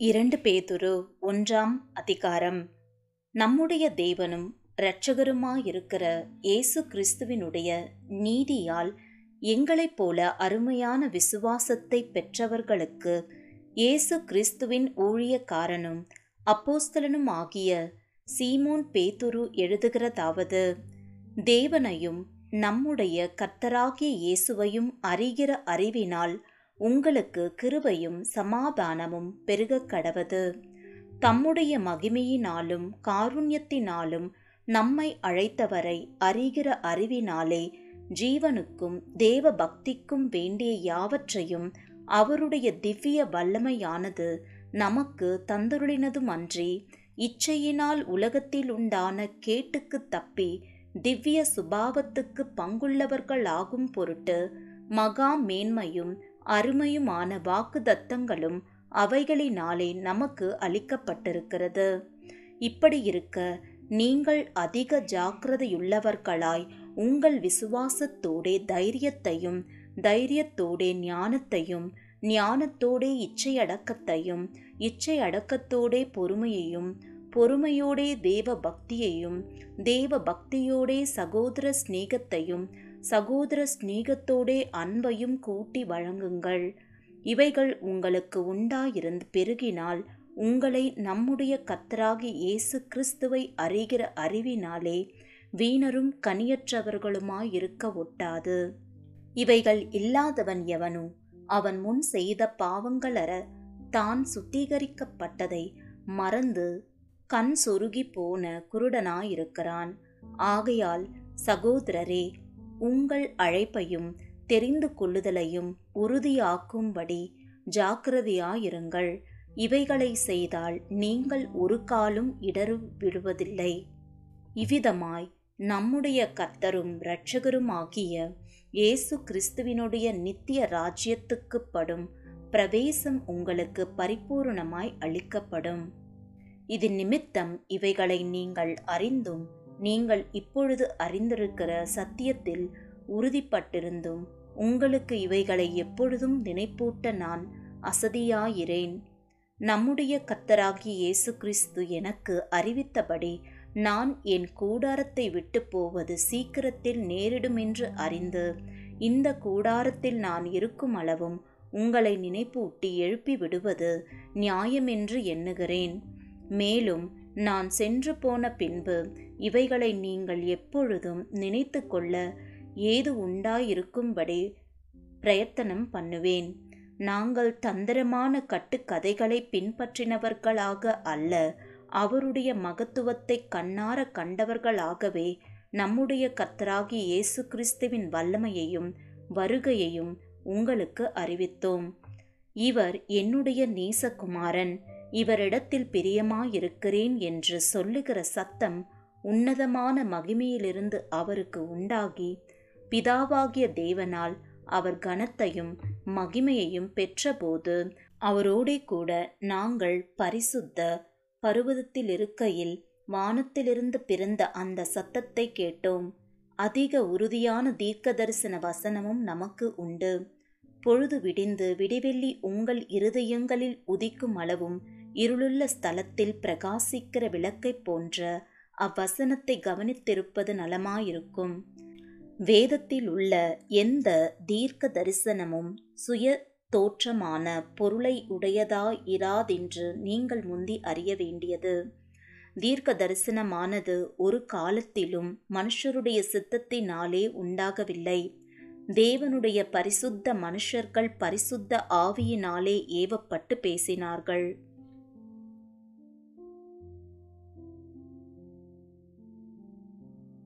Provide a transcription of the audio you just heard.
இரண்டு பேதுரு ஒன்றாம் அதிகாரம். நம்முடைய தேவனும் இரட்சகருமாயிருக்கிற இயேசு கிறிஸ்துவினுடைய நீதியால் எங்களைப் போல அருமையான விசுவாசத்தை பெற்றவர்களுக்கு இயேசு கிறிஸ்துவின் ஊழியக்காரனும் அப்போஸ்தலனும் ஆகிய சீமோன் பேதுரு எழுதுகிறதாவது தேவனையும் நம்முடைய கர்த்தராகிய இயேசுவையும் அறிகிற அறிவினால் உங்களுக்கு கிருபையும் சமாதானமும் பெருகக் கடவது. தம்முடைய மகிமையினாலும் காருண்யத்தினாலும் நம்மை அழைத்தவரை அறிகிற அறிவினாலே ஜீவனுக்கும் தேவ பக்திக்கும் வேண்டிய யாவற்றையும் அவருடைய திவ்ய வல்லமையானது நமக்கு தந்தருளினதுமன்றி இச்சையினால் உலகத்தில் உண்டான கேட்டுக்கு தப்பி திவ்ய சுபாவத்துக்கு பங்குள்ளவர்களாகும் பொருட்டு மகா மேன்மையும் அருமையுமான வாக்குதத்தங்களும் அவைகளினாலே நமக்கு அளிக்கப்பட்டிருக்கிறது. இப்படி இருக்க நீங்கள் அதிக ஜாக்கிரதையுள்ளவர்களாய் உங்கள் விசுவாசத்தோடே தைரியத்தையும் தைரியத்தோடே ஞானத்தையும் ஞானத்தோடே இச்சையடக்கத்தையும் இச்சையடக்கத்தோடே பொறுமையையும் பொறுமையோடே தேவ பக்தியையும் தேவ பக்தியோடே சகோதர சிநேகத்தையும் சகோதர சிநேகத்தோடே அன்பையும் கூட்டி வழங்குங்கள். இவைகள் உங்களுக்கு உண்டாயிருந்து பெருகினால் உங்களை நம்முடைய கத்தராகி இயேசு கிறிஸ்துவை அறிகிற அறிவினாலே வீணரும் கனியற்றவர்களுமாயிருக்க ஒட்டாது. இவைகள் இல்லாதவன் எவனோ அவன் முன் செய்த பாவங்களற தான் சுத்திகரிக்கப்பட்டதை மறந்து கண் சொருகி போன குருடனாயிருக்கிறான். ஆகையால் சகோதரரே உங்கள் அழைப்பையும் தெரிந்து கொள்ளுதலையும் உறுதியாக்கும்படி ஜாக்கிரதையாயிருங்கள். இவைகளை செய்தால் நீங்கள் ஒரு காலும் இடறு விடுவதில்லை. இவ்விதமாய் நம்முடைய கர்த்தரும் இரட்சகருமாகிய இயேசு கிறிஸ்துவினுடைய நித்திய ராஜ்யத்துக்கு படும் பிரவேசம் உங்களுக்கு பரிபூர்ணமாய் அளிக்கப்படும். இது நிமித்தம் இவைகளை நீங்கள் அறிந்தும் நீங்கள் இப்பொழுது அறிந்திருக்கிற சத்தியத்தில் உறுதிப்பட்டிருந்தும் உங்களுக்கு இவைகளை எப்பொழுதும் நினைப்பூட்ட நான் அசதியாயிரேன் நம்முடைய கத்தராகி இயேசு கிறிஸ்து எனக்கு அறிவித்தபடி நான் என் கூடாரத்தை விட்டு போவது சீக்கிரத்தில் நேரிடுமென்று அறிந்து இந்த கூடாரத்தில் நான் இருக்கும் அளவும் உங்களை நினைப்பூட்டி எழுப்பி விடுவது நியாயமென்று எண்ணுகிறேன். மேலும் நான் சென்று போன பின்பு இவைகளை நீங்கள் எப்பொழுதும் நினைத்து கொள்ள ஏது உண்டாயிருக்கும்படி பிரயத்தனம் பண்ணுவேன். நாங்கள் தந்திரமான கட்டுக்கதைகளை பின்பற்றினவர்களாக அல்ல அவருடைய மகத்துவத்தை கண்ணார கண்டவர்களாகவே நம்முடைய கர்த்தராகி இயேசு கிறிஸ்துவின் வல்லமையையும் வருகையையும் உங்களுக்கு அறிவித்தோம். இவர் என்னுடைய நேசகுமாரன். இவரிடத்தில் பிரியமாயிருக்கிறேன் என்று சொல்லுகிற சத்தம் உன்னதமான மகிமையிலிருந்து அவருக்கு உண்டாகி பிதாவாகிய தேவனால் அவர் கனத்தையும் மகிமையையும் பெற்றபோது அவரோடே கூட நாங்கள் பரிசுத்த பருவதத்தில் இருக்கையில் வானத்திலிருந்து பிறந்த அந்த சத்தத்தை கேட்டோம். அதிக உறுதியான தீர்க்க தரிசன வசனமும் நமக்கு உண்டு. பொழுது விடிந்து விடிவெள்ளி உங்கள் இருதயங்களில் உதிக்கும் அளவும் இருளுள்ள ஸ்தலத்தில் பிரகாசிக்கிற விளக்கைப் போன்ற அவ்வசனத்தை கவனித்திருப்பது நலமாயிருக்கும். வேதத்தில் உள்ள எந்த தீர்க்க தரிசனமும் சுய தோற்றமான பொருளை உடையதா இராதென்று நீங்கள் முந்தி அறிய வேண்டியது. தீர்க்க தரிசனமானது ஒரு காலத்திலும் மனுஷருடைய சித்தத்தினாலே உண்டாகவில்லை. தேவனுடைய பரிசுத்த மனுஷர்கள் பரிசுத்த ஆவியினாலே ஏவப்பட்டு பேசினார்கள்.